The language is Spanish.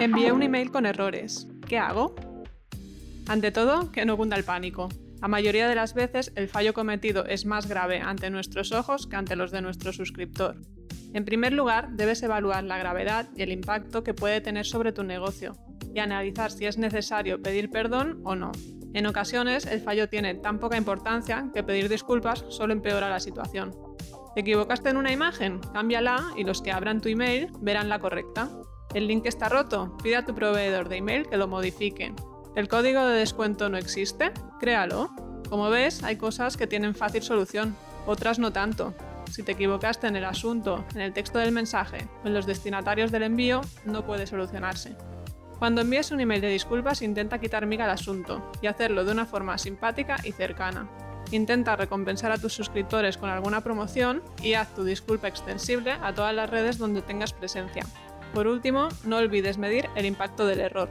Envié un email con errores. ¿Qué hago? Ante todo, que no cunda el pánico. La mayoría de las veces el fallo cometido es más grave ante nuestros ojos que ante los de nuestro suscriptor. En primer lugar, debes evaluar la gravedad y el impacto que puede tener sobre tu negocio y analizar si es necesario pedir perdón o no. En ocasiones, el fallo tiene tan poca importancia que pedir disculpas solo empeora la situación. ¿Te equivocaste en una imagen? Cámbiala y los que abran tu email verán la correcta. ¿El link está roto? Pide a tu proveedor de email que lo modifique. ¿El código de descuento no existe? Créalo. Como ves, hay cosas que tienen fácil solución, otras no tanto. Si te equivocaste en el asunto, en el texto del mensaje o en los destinatarios del envío, no puede solucionarse. Cuando envíes un email de disculpas, intenta quitar miga al asunto y hacerlo de una forma simpática y cercana. Intenta recompensar a tus suscriptores con alguna promoción y haz tu disculpa extensible a todas las redes donde tengas presencia. Por último, no olvides medir el impacto del error.